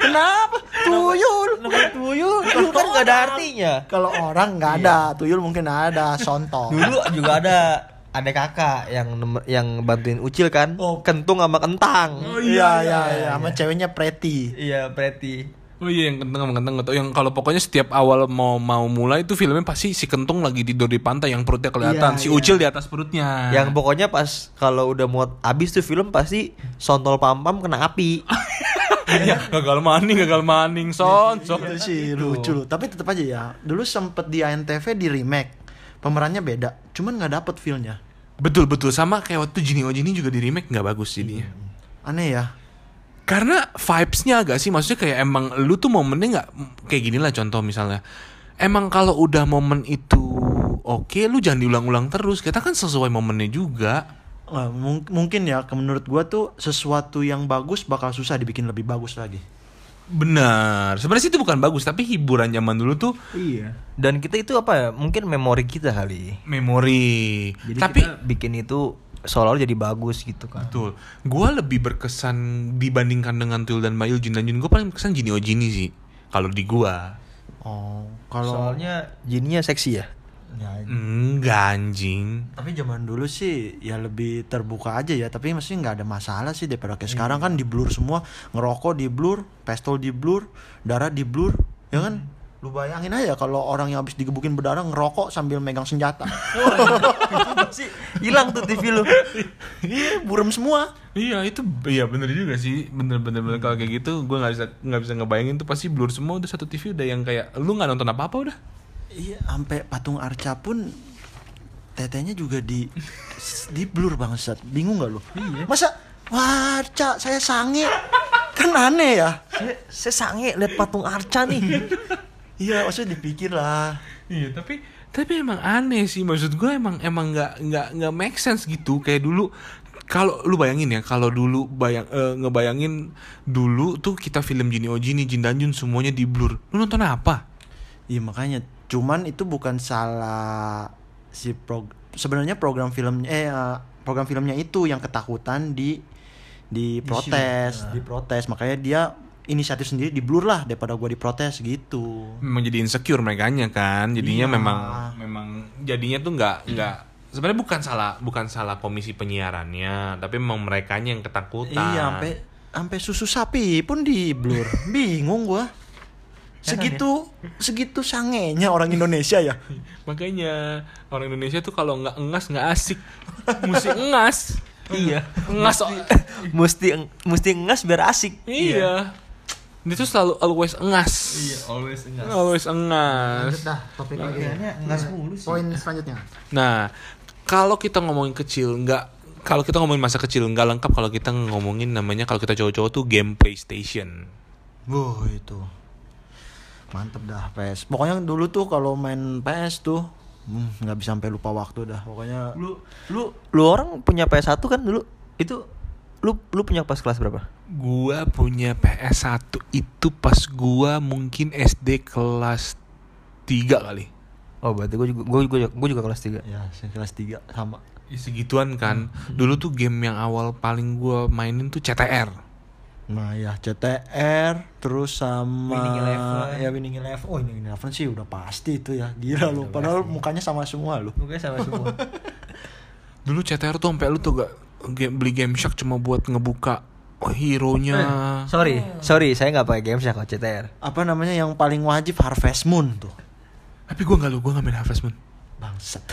Kenapa? Tuyul. Namanya tuyul, tuyul kan gak ada artinya. Kalau orang nggak ada, tuyul mungkin ada, sontol. Dulu juga ada ada kakak yang yang bantuin Ucil kan, Oh. kentung sama kentang. Oh, iya iya iya, sama ceweknya Preti. Iya, Preti. Oh iya yang kenteng sama kenteng atau yang kalau pokoknya setiap awal mau mau mulai itu filmnya pasti si kentung lagi tidur di pantai yang perutnya kelihatan, Iya, si iya. ucil di atas perutnya. Yang pokoknya pas kalau udah mau habis tuh film pasti sontol pam-pam kena api. Iya, gagal maning, gagal maning, son, son. Itu sih lucu loh. Tapi tetap aja ya. Dulu sempet di ANTV di remake. Pemerannya beda, cuman nggak dapet feelnya. Betul betul sama kayak waktu Jini Ojini juga di remake nggak bagus jadinya. Aneh ya. Karena vibes-nya agak sih maksudnya kayak emang lu tuh momennya nggak kayak gini lah contoh misalnya. Emang kalau udah momen itu oke lu jangan diulang-ulang terus. Kita kan sesuai momennya juga. Mung- mungkin ya, ke- menurut gua tuh sesuatu yang bagus bakal susah dibikin lebih bagus lagi. Benar. Sebenarnya sih itu bukan bagus, tapi hiburan zaman dulu tuh Iya. Dan kita itu apa ya? Mungkin memori kita kali. memori. Jadi tapi kita bikin itu seolah jadi bagus gitu kan. betul. Gua lebih berkesan dibandingkan dengan Tuyul dan Mayul Jin dan Jun. Gua paling berkesan Jini Ojini sih. Kalau di gua. Oh, kalau Soalnya jininya seksi ya. Ya, Enggak anjing. tapi zaman dulu sih ya lebih terbuka aja ya tapi masih nggak ada masalah sih daripada kayak sekarang kan di blur semua ngerokok di blur pistol di blur darah di blur ya kan Lu bayangin aja kalau orang yang habis digebukin berdarah ngerokok sambil megang senjata. sih hilang tuh TV lu. Iya, burem semua. Iya itu iya bener juga sih bener bener bener kalau kayak gitu gue nggak bisa nggak bisa ngebayangin tuh pasti blur semua udah satu TV udah yang kayak lu nggak nonton apa apa udah Iya, sampai patung Arca pun tetenya juga di di blur bangsat. Bingung gak lu? Iya. Masa wah Arca saya sange. Kan aneh ya. Saya, saya sange liat patung Arca nih. Iya, maksudnya dipikir lah. iya tapi tapi emang aneh sih. Maksud gue emang emang nggak nggak nggak make sense gitu. Kayak dulu kalau lu bayangin ya kalau dulu bayang eh, ngebayangin dulu tuh kita film Jini Ojini Jin Danjun semuanya di blur. Lu nonton apa? Iya makanya, cuman itu bukan salah si prog sebenarnya program filmnya eh eh, program filmnya itu yang ketakutan di di protes, di protes. Makanya dia inisiatif sendiri di blur lah daripada gua diprotes gitu. memang jadi insecure mereka kan jadinya Iya. memang memang jadinya tuh nggak nggak sebenarnya bukan salah bukan salah komisi penyiarannya tapi memang mereka yang ketakutan Iya, sampai sampai susu sapi pun di blur. Bingung gua. Segitu segitu sangenya orang Indonesia ya. makanya orang Indonesia tuh kalau nggak engas nggak asik mesti engas iya. engas Mesti mesti ngas biar asik. iya dia tuh selalu always engas always ngas. always engas dah, topik ngas mulu sih. Poin selanjutnya. nah kalau kita ngomongin kecil nggak kalau kita ngomongin masa kecil nggak lengkap kalau kita ngomongin namanya kalau kita cowok-cowok tuh game PlayStation Wah itu mantep dah PS. Pokoknya dulu tuh kalau main PS tuh hmm, nggak bisa sampai lupa waktu dah. Pokoknya Lu lu lu orang punya PS1 kan dulu? Itu lu lu punya pas kelas berapa? Gua punya PS1 itu pas gua mungkin SD kelas 3 kali. Oh, berarti gua juga gua juga, gua juga kelas 3. ya kelas 3 sama. Ya, segituan kan. Dulu tuh game yang awal paling gua mainin tuh CTR. Nah ya CTR terus sama Winning Eleven. ya Winning Eleven. Oh Winning Eleven sih udah pasti itu ya. Gila lu. Padahal mukanya sama semua lu. Mukanya sama semua. Dulu CTR tuh sampai lu tuh gak game, beli Game Shark cuma buat ngebuka oh, hero-nya. sorry, sorry, saya nggak pakai games ya kalau CTR. Apa namanya yang paling wajib Harvest Moon tuh. Tapi gua nggak lu, gua nggak main Harvest Moon. Bangsat.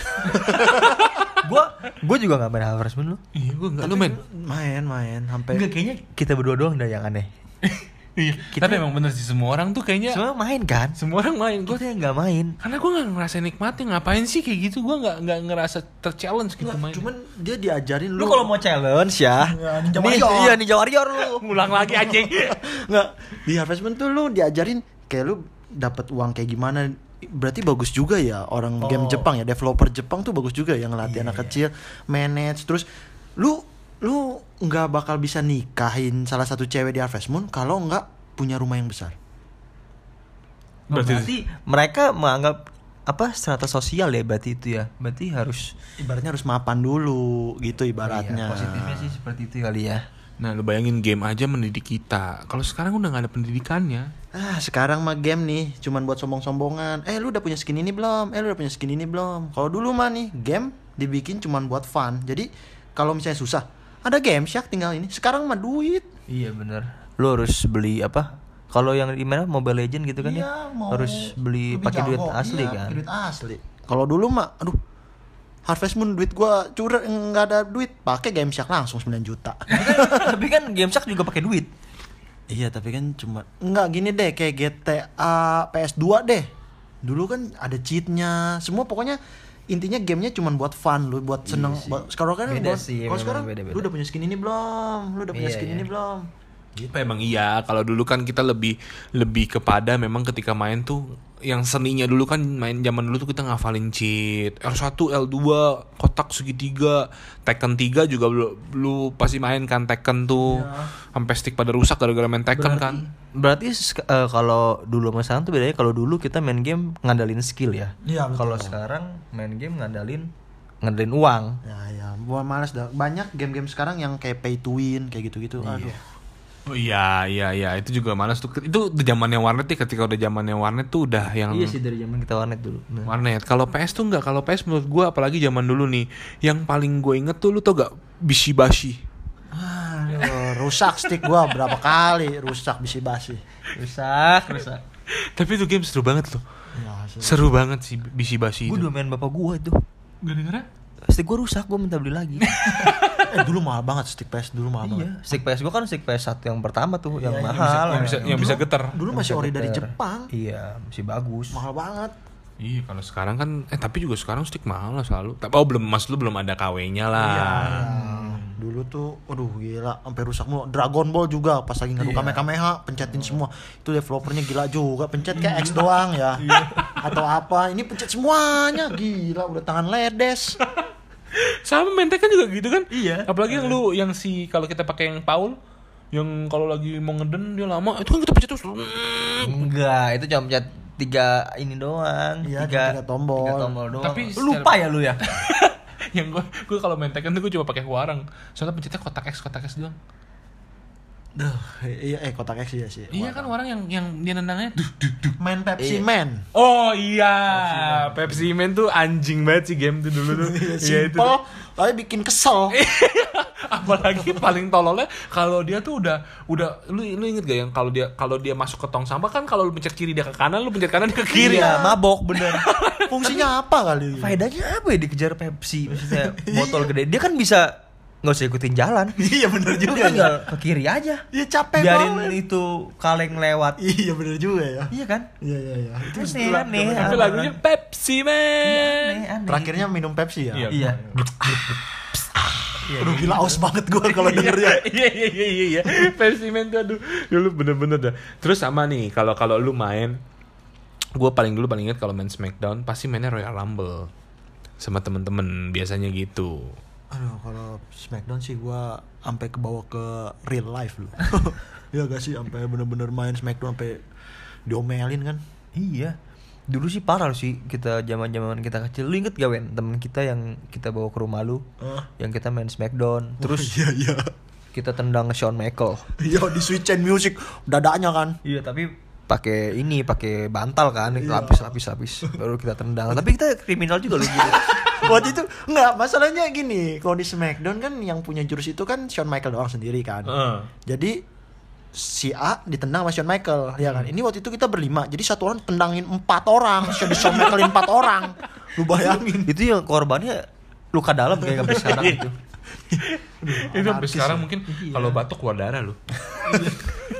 gua gua juga nggak main Harvest Moon lu. Iya, gua nggak lu main. Main main sampai Enggak kayaknya kita berdua doang dah yang aneh. Iya. Kita- Tapi emang bener sih semua orang tuh kayaknya Semua main kan? semua orang main. Gua Gua yang nggak main. karena gue nggak ngerasa nikmatin ngapain sih kayak gitu gue nggak nggak ngerasa terchallenge gitu main cuman dia diajarin Lu kalau mau challenge ya, Ya, Ninja nih, Warrior. iya Ninja Warrior lu. ngulang lagi anjing nggak di Harvest Moon tuh lu diajarin kayak lu dapat uang kayak gimana berarti bagus juga ya orang game Jepang ya developer Jepang tuh bagus juga yang ngelatih anak kecil manage terus lu lu nggak bakal bisa nikahin salah satu cewek di Harvest Moon kalau nggak punya rumah yang besar Berarti- Berarti, mereka menganggap apa strata sosial ya berarti itu ya. Berarti harus ibaratnya harus mapan dulu gitu ibaratnya Iya, positifnya sih seperti itu kali ya. nah lu bayangin game aja mendidik kita kalau sekarang udah nggak ada pendidikannya Ah, sekarang mah game nih cuman buat sombong-sombongan. Eh, lu udah punya skin ini belum? Eh, lu udah punya skin ini belum? Kalau dulu mah nih, game dibikin cuman buat fun. Jadi, kalau misalnya susah, ada game syak tinggal ini. Sekarang mah duit. Iya benar. Lu harus beli apa? Kalau yang di mana Mobile Legend gitu kan ya, harus beli pakai duit asli Iya, kan. pakai duit asli. Kalau dulu mah, aduh, Harvest Moon duit gua curang nggak ada duit, pakai game syak langsung 9 juta. Tapi kan GameShark juga pakai duit. iya, tapi kan cuma nggak gini deh kayak GTA PS2 deh. Dulu kan ada cheatnya, semua pokoknya intinya gamenya cuma buat fun lu buat seneng buat- sekarang kan Beda buat- sih, kalau sekarang beda-beda. lu udah punya skin ini belum lu udah punya Iya, skin iya. ini belum Apa emang iya kalau dulu kan kita lebih lebih kepada memang ketika main tuh yang seninya dulu kan main zaman dulu tuh kita ngafalin cheat. R1 L2 kotak segitiga Tekken 3 juga lu, lu pasti main kan Tekken tuh. Sampai stick pada rusak gara-gara main Tekken kan. Berarti eh, kalau dulu sama sekarang tuh bedanya kalau dulu kita main game ngandalin skill ya. Iya. Kalau sekarang main game ngandalin ngandalin uang. ya ya gua males dah. Banyak game-game sekarang yang kayak pay to win kayak gitu-gitu. Aduh Oh iya iya iya itu juga malas tuh itu udah zamannya warnet nih ketika udah zamannya warnet tuh udah yang Iya sih dari zaman kita warnet dulu. Nah. warnet kalau PS tuh nggak kalau PS menurut gua apalagi zaman dulu nih yang paling gue inget tuh lu tau gak bishibashi Aduh, rusak stick gua berapa kali rusak bisi basi Rusak, rusak. Tapi itu game seru banget loh. Ya, sih. Seru banget sih bisi basi Gue itu. udah main bapak gua itu. Gara-gara? Stick gua rusak, gua minta beli lagi. eh dulu mahal banget stick PS dulu mahal banget. iya, stick PS gua kan stick PS satu yang pertama tuh, yang Iya, yang mahal. yang bisa yang bisa getar. Dulu Yang masih ori dari. Jepang. Iya, masih bagus. Mahal banget. Iya, kalau sekarang kan eh tapi juga sekarang stick mahal lah selalu. Tapi oh belum Mas lu belum ada KW-nya lah. Iya. Dulu tuh, aduh gila, sampai rusak mulu. Dragon Ball juga pas lagi ngadu Iya. Kamehameha, pencetin semua. Itu developernya gila juga, pencet kayak X doang ya. Atau apa? Ini pencet semuanya, gila udah tangan ledes. Sama main Tekken juga gitu kan? Iya. Apalagi yang lu yang si kalau kita pakai yang Paul yang kalau lagi mau ngeden dia lama itu kan kita pencet terus Enggak, itu cuma pencet tiga ini doang. Iya, tiga, tiga tombol. tiga tombol doang. Tapi Lu lupa ya lu ya? yang gue gue kalau main Tekken tuh gue cuma pakai warang soalnya pencetnya kotak X kotak X doang Duh, iya eh kotak X ya sih. iya kan warang yang yang dia nendangnya duh, duh, duh. Main Pepsi Iya. Man. oh iya Pepsi Man tuh anjing banget sih game tuh dulu tuh Iya, itu Simple, tapi bikin kesel. apalagi paling tololnya kalau dia tuh udah udah lu lu inget gak yang kalau dia kalau dia masuk ke tong sampah kan kalau lu pencet kiri dia ke kanan lu pencet kanan dia ke kiri Iya, mabok bener. Fungsinya apa kali? Faedahnya apa ya dikejar Pepsi? Maksudnya botol gede. Dia kan bisa nggak usah ikutin jalan. Iya bener Lu juga tinggal ya. ke kiri aja. Iya capek Biarin banget. itu kaleng lewat. Iya bener juga ya. Iya kan? Iya iya iya. Itu Aneh, aneh. tapi lagunya Pepsi Man Aneh, aneh. terakhirnya minum Pepsi ya. Iya. Iya. Aduh gila aus banget gue kalau denger ya. iya iya iya iya iya Pepsi Man tuh aduh dulu bener-bener dah terus sama nih kalau kalau lu main gue paling dulu paling inget kalau main Smackdown pasti mainnya Royal Rumble sama temen-temen biasanya gitu Aduh kalau Smackdown sih gue sampai kebawa ke real life loh. Iya gak sih sampai bener-bener main Smackdown sampai diomelin kan? Iya. Dulu sih parah sih kita zaman-zaman kita kecil. Lu inget gak Wen temen kita yang kita bawa ke rumah lu? Ah. Yang kita main Smackdown. Terus iya iya. kita tendang Shawn Michael. Iya di Switch and Music dadanya kan. Iya, tapi pakai ini, pakai bantal kan, Iya. lapis-lapis-lapis baru kita tendang. tapi kita kriminal juga loh gitu. Waktu itu enggak masalahnya gini, kalau di Smackdown kan yang punya jurus itu kan Shawn Michael doang sendiri kan. Heeh. Jadi si A ditendang sama Shawn Michael ya kan. Ini waktu itu kita berlima. Jadi satu orang tendangin empat orang, Shawn Shawn Michaelin empat orang. Lu bayangin. itu yang korbannya luka dalam kayak sampai sekarang itu. Itu sampai sekarang ya. mungkin kalau batuk keluar darah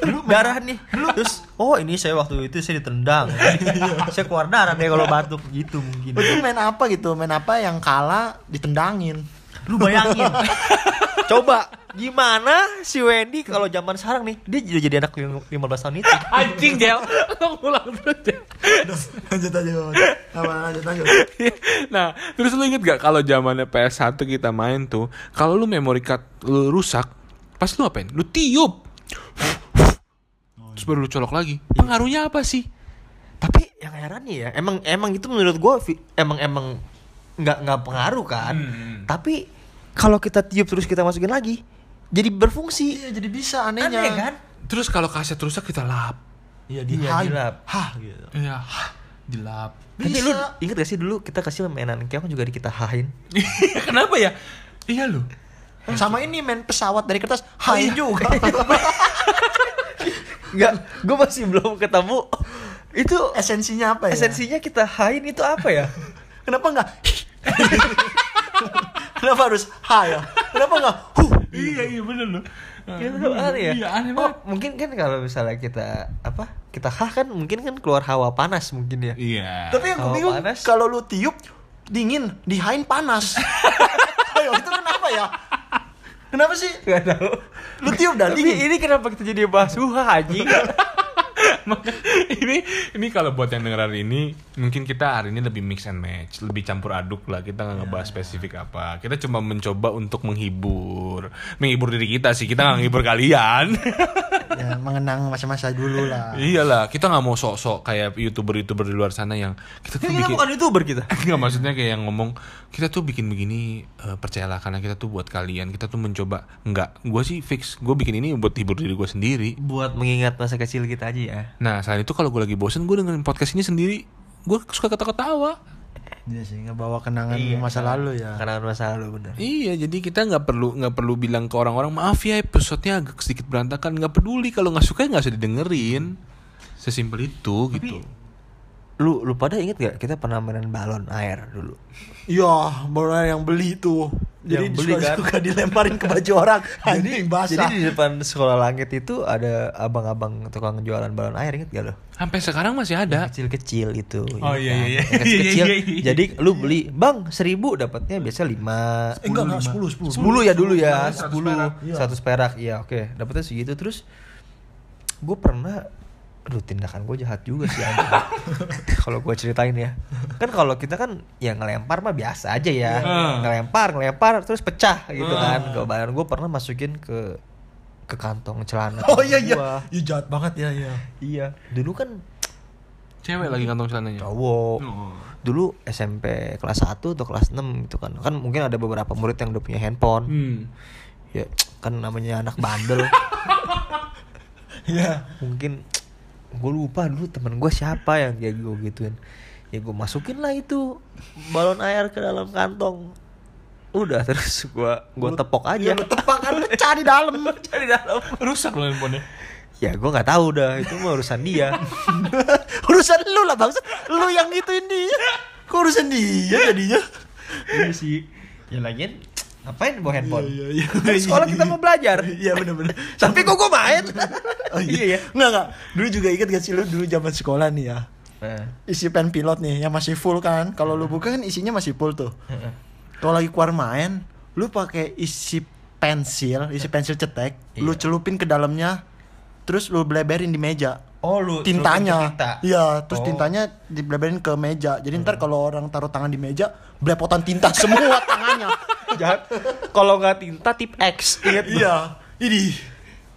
lu darah nih. Terus oh ini saya waktu itu saya ditendang. saya keluar darah deh kalau batuk gitu mungkin. Itu main apa gitu? Main apa yang kalah ditendangin. Lu bayangin. Coba gimana si Wendy kalau zaman sekarang nih dia udah jadi anak yang 15 tahun itu. anjing Jel lu ngulang terus lanjut aja. Apa lanjut lanjut. nah terus lu inget gak kalau zamannya PS1 kita main tuh kalau lu memory card lu rusak pas lu apain lu tiup terus baru lu colok lagi pengaruhnya apa sih Tapi yang herannya ya, emang emang itu menurut gua vi- emang emang nggak nggak pengaruh kan. Hmm. Tapi kalau kita tiup terus kita masukin lagi, jadi berfungsi. Iya jadi bisa anehnya. Aneh kan? terus kalau kaset rusak kita lap Iya di Iya, high. dilap. Hah gitu. iya dilap Tapi lu inget gak sih dulu kita kasih mainan keong juga di kita hain. kenapa ya iya lu Sama ini main pesawat dari kertas high juga. Enggak, gua masih belum ketemu. Itu Esensinya apa ya? esensinya kita hain itu apa ya? Kenapa enggak? Kenapa harus ha ya? Kenapa enggak hu? iya iya bener lu Gitu, aneh ya? iya aneh Oh, mungkin kan kalau misalnya kita apa? Kita hah kan mungkin kan keluar hawa panas mungkin ya. iya Tapi yang gue Kalau bingung kalau lu tiup dingin, di hain panas. Ayo itu kenapa ya? Kenapa sih? Gak tahu. Lu tiup dah dingin. ini kenapa kita jadi bahas huha anjing? Ini ini kalau buat yang denger hari ini mungkin kita hari ini lebih mix and match, lebih campur aduk lah. Kita nggak ngebahas spesifik apa. Kita cuma mencoba untuk menghibur, menghibur diri kita sih. Kita nggak menghibur kalian. Ya, mengenang masa-masa dulu lah. Iyalah, kita nggak mau sok-sok kayak youtuber-youtuber di luar sana yang kita tuh Kita bikin. bukan youtuber kita. Nggak maksudnya kayak yang ngomong kita tuh bikin begini eh, percayalah karena kita tuh buat kalian kita tuh mencoba nggak gue sih fix gue bikin ini buat hibur diri gue sendiri Buat mengingat masa kecil kita aja ya. nah selain itu kalau gue lagi bosen gue dengerin podcast ini sendiri gue suka ketawa-ketawa Iya sih, ngebawa kenangan Iya, masa lalu ya. Kenangan masa lalu bener. Iya, jadi kita nggak perlu nggak perlu bilang ke orang-orang maaf ya episodenya agak sedikit berantakan. Nggak peduli kalau nggak suka ya nggak usah didengerin. Sesimpel itu gitu. Lu lu pada inget gak kita pernah mainin balon air dulu? Iya, baru yang beli tuh. Jadi Yang beli, suka, kan? suka dilemparin ke baju orang. Anjing basah. Jadi di depan sekolah langit itu ada abang-abang tukang jualan balon air inget gak lo? Sampai sekarang masih ada. Kecil-kecil itu. Oh, iya, iya, iya. Iya, iya, iya. Jadi lu beli, "Bang, seribu dapatnya biasa lima Eh, enggak, enggak, 10, 10. 10 ya dulu ya, 100 10 perak. Iya. 100 perak. Iya, oke. Dapatnya segitu terus gue pernah Aduh tindakan gue jahat juga sih anjing. Kalau gue ceritain ya Kan kalau kita kan ya ngelempar mah biasa aja ya Hmm. Ngelempar, ngelempar terus pecah gitu kan Kalau badan gue pernah masukin ke ke kantong celana Oh iya iya. gua. Iya jahat banget ya, iya. Iya Dulu kan Cewek lagi kantong celananya. cowok Oh. Dulu SMP kelas 1 atau kelas 6 gitu kan Kan mungkin ada beberapa murid yang udah punya handphone Hmm. ya kan namanya anak bandel Iya. mungkin gue lupa dulu temen gue siapa yang kayak gue gituin ya gue masukin lah itu balon air ke dalam kantong udah terus gue gue tepok aja lu tepak kan pecah di dalam. cari dalam Rusak loh handphonenya. ya gue nggak tahu dah itu mah urusan dia urusan lu lah bangsa. Lu yang gituin dia. Kok urusan dia jadinya? iya sih ya lagian ngapain bawa handphone Iya, iya, iya. Kan sekolah kita mau belajar Iya bener-bener. tapi kok gue main Oh, iya ya Enggak enggak. Dulu juga inget gak sih lu dulu zaman sekolah nih ya. Nah, Isi pen pilot nih yang masih full kan. Kalau lu buka kan isinya masih full tuh. heeh. Kalau lagi keluar main, lu pakai isi pensil, isi pensil cetek, lu Iya. celupin ke dalamnya, terus lu bleberin di meja. oh lu Tintanya, tinta. iya, terus Oh. tintanya dibleberin ke meja. Jadi ntar kalau orang taruh tangan di meja, blepotan tinta semua tangannya. Jahat kalau nggak tinta tip X inget lu? iya, ini.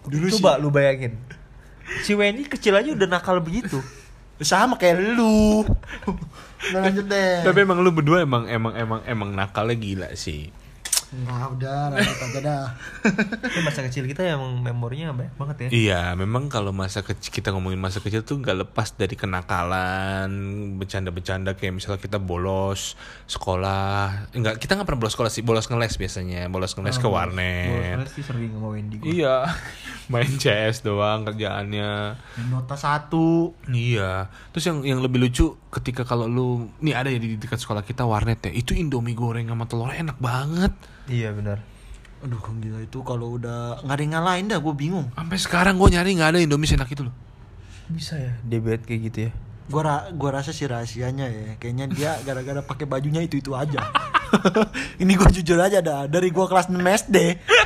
Dulu sih Coba lu bayangin. Si Wendy kecil aja udah nakal begitu. sama kayak lu. Nah, lanjut deh. Tapi emang lu berdua emang emang emang emang nakalnya gila sih. Nah, udah, lanjut aja dah. Tapi masa kecil kita emang memorinya banyak banget ya. Iya, memang kalau masa kecil kita ngomongin masa kecil tuh nggak lepas dari kenakalan, bercanda-bercanda kayak misalnya kita bolos sekolah. Enggak, kita nggak pernah bolos sekolah sih, bolos ngeles biasanya, bolos ngeles ke warnet. sih sering sama Wendy gua. Iya, main CS doang kerjaannya. Nota satu. Iya, terus yang yang lebih lucu ketika kalau lu nih ada ya di dekat sekolah kita warnet ya, itu Indomie goreng sama telur enak banget. Iya benar. Aduh, gila itu kalau udah nggak ada yang ngalahin dah, gue bingung. Sampai sekarang gue nyari nggak ada Indomie enak itu loh. Bisa ya debet kayak gitu ya. Gua ra gua rasa sih rahasianya ya, kayaknya dia gara-gara pakai bajunya itu itu aja. Ini gue jujur aja dah, dari gua kelas 6 SD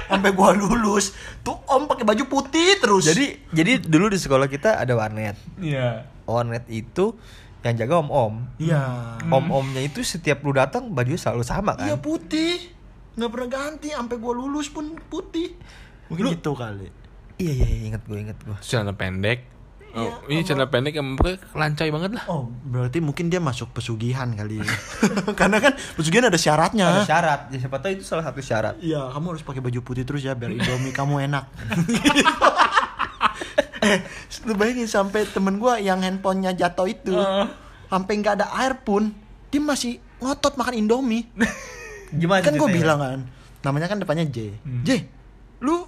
sampai gua lulus, tuh om pakai baju putih terus. Jadi jadi dulu di sekolah kita ada warnet. Iya. Warnet itu yang jaga om-om. iya. Om-omnya itu setiap lu datang bajunya selalu sama kan. Iya putih. Nggak pernah ganti sampai gua lulus pun putih. Mungkin gitu kali. Iya iya iya, inget gue inget gue. Celana pendek. Oh, Iya, ini celana pendek yang lancai banget lah. Oh, berarti mungkin dia masuk pesugihan kali. Karena kan pesugihan ada syaratnya. Ada syarat. Ya siapa tahu itu salah satu syarat. Iya, kamu harus pakai baju putih terus ya biar Indomie kamu enak. eh, lu bayangin sampai temen gua yang handphonenya jatuh itu, sampai nggak ada air pun, dia masih ngotot makan Indomie. Gimana kan gue bilang kan, namanya kan depannya J. J, lu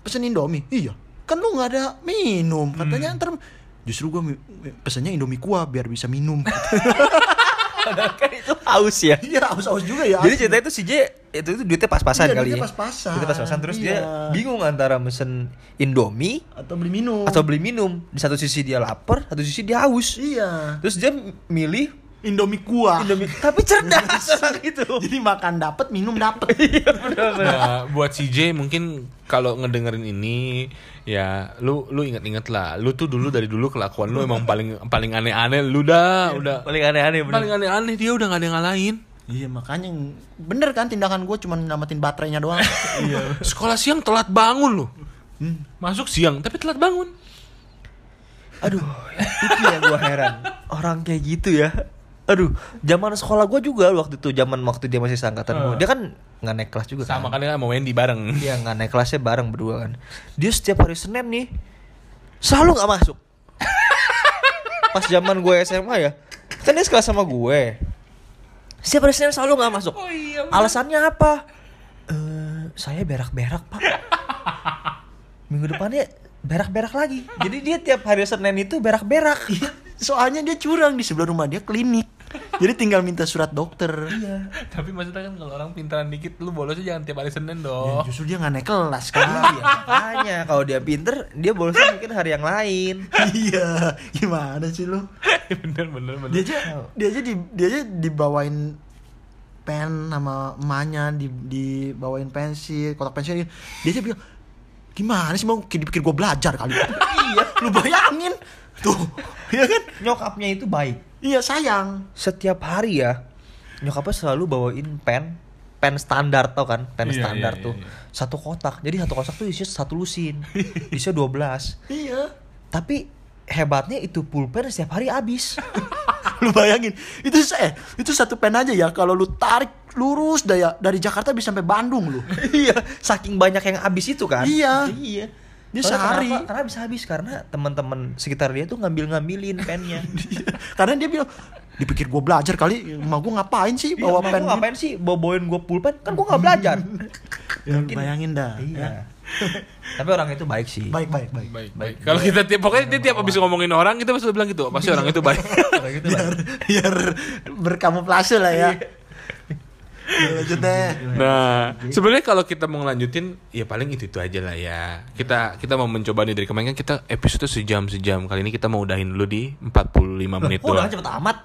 pesen Indomie? Iya. Kan lu nggak ada minum. Katanya ntar justru mi- pesennya Indomie kuah biar bisa minum. Kan itu haus ya. Iya, aus-aus juga ya. Jadi cerita itu si J itu, itu duitnya pas-pasan Iya, kali duitnya ya. pas-pasan. Duitnya pas-pasan terus dia Iya. bingung antara mesen Indomie atau beli minum. atau beli minum. Di satu sisi dia lapar, satu sisi dia haus. Iya. Terus dia milih Indomie kuah. Indomie. Tapi cerdas orang itu. Jadi makan dapet, minum dapet. Iya benar-benar. Nah, buat si J mungkin kalau ngedengerin ini ya lu lu inget-inget lah lu tuh dulu dari dulu kelakuan lu emang paling paling aneh-aneh lu dah udah Paling aneh-aneh bener. paling aneh-aneh dia udah gak ada yang ngalahin iya makanya bener kan tindakan gue cuma namatin baterainya doang. iya sekolah siang telat bangun lu masuk siang tapi telat bangun Aduh, itu yang gue heran. Orang kayak gitu ya. Aduh, zaman sekolah gue juga waktu itu, zaman waktu dia masih seangkatan gue. Dia kan nggak naik kelas juga sama kan. kan sama Wendy bareng Dia nggak naik kelasnya bareng berdua kan. Dia setiap hari Senin nih selalu nggak masuk. Pas zaman gue SMA ya, kan dia sekelas sama gue. Setiap hari Senin selalu nggak masuk. Alasannya apa? Eh, saya berak-berak pak. Minggu depannya berak-berak lagi. Jadi dia tiap hari Senin itu berak-berak. Soalnya dia curang di sebelah rumah dia klinik. Jadi tinggal minta surat dokter. Iya. Tapi maksudnya kan kalau orang pintaran dikit lu bolosnya jangan tiap hari Senin Ya, dong. justru dia nggak naik kelas kan. Iya, makanya kalau dia pinter, dia bolosnya mungkin hari yang lain. iya, gimana sih lu? bener bener bener. Dia aja dia aja di, dia aja dibawain pen sama emaknya di dibawain pensil, kotak pensil. Dia aja bilang, "Gimana sih mau dipikir gue belajar kali?" iya, lu bayangin. Tuh, iya kan? Nyokapnya itu baik. Iya, sayang. Setiap hari ya, nyokapnya selalu bawain pen pen standar tau kan? Pen Iya, standar iya, tuh. iya, satu kotak. Jadi satu kotak tuh isinya satu lusin. Isinya 12 Iya. tapi hebatnya itu pulpen setiap hari habis. Lu bayangin. Itu eh itu satu pen aja ya. Kalau lu tarik lurus dari dari Jakarta bisa sampai Bandung lu. Iya saking banyak yang habis itu kan? Iya. iya Dia Soalnya sehari. kenapa? karena bisa habis karena teman-teman sekitar dia tuh ngambil ngambilin pennya karena dia bilang dipikir gue belajar kali emak gue ngapain sih bawa Iya, pen "Emang gua ngapain sih bawa bawain gue pulpen kan gue nggak belajar Ya, bayangin dah iya tapi orang itu baik sih baik baik baik Baik, baik. Kalau kita tiap pokoknya dia tiap habis ngomongin orang kita pasti bilang gitu. Pasti orang itu baik. Orang itu baik. biar biar berkamuflase lah ya Ya, lanjut deh Nah, sebenarnya kalau kita mau ngelanjutin, ya paling itu itu aja lah ya. Kita kita mau mencoba nih dari kemarin kan kita episode sejam sejam. Kali ini kita mau udahin dulu di 45 menit Oh, udah doang. cepet amat.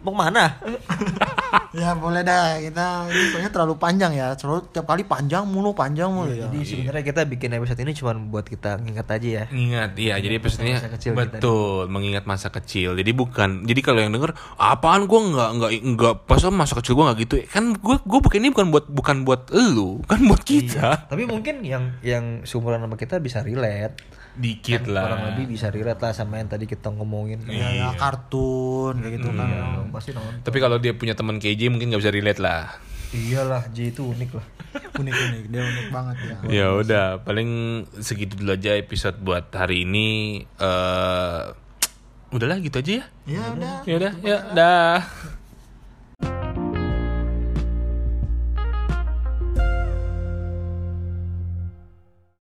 Mau ke mana? ya boleh dah kita ini soalnya terlalu panjang ya terlalu tiap kali panjang mulu panjang mulu ya Jadi sebenarnya kita bikin episode ini cuma buat kita nginget aja ya. Ingat, iya. Jadi episodenya masa kecil kita betul mengingat masa kecil. Jadi bukan. Jadi kalau yang denger, apaan gue nggak nggak nggak pas masa kecil gue nggak gitu. Kan gue gue bikin ini bukan buat bukan buat elu, kan buat kita. Tapi mungkin yang yang seumuran sama kita bisa relate. Dikit Kurang lah. lebih bisa relate lah sama yang tadi kita ngomongin. ya, ya kartun kayak gitu kan Iya, pasti nonton. Tapi kalau dia punya teman KJ mungkin nggak bisa relate lah. Iyalah, J itu unik lah. unik unik dia unik banget ya Ya udah, paling segitu dulu aja episode buat hari ini. eh udahlah gitu aja ya. ya udah Ya udah, ya dah.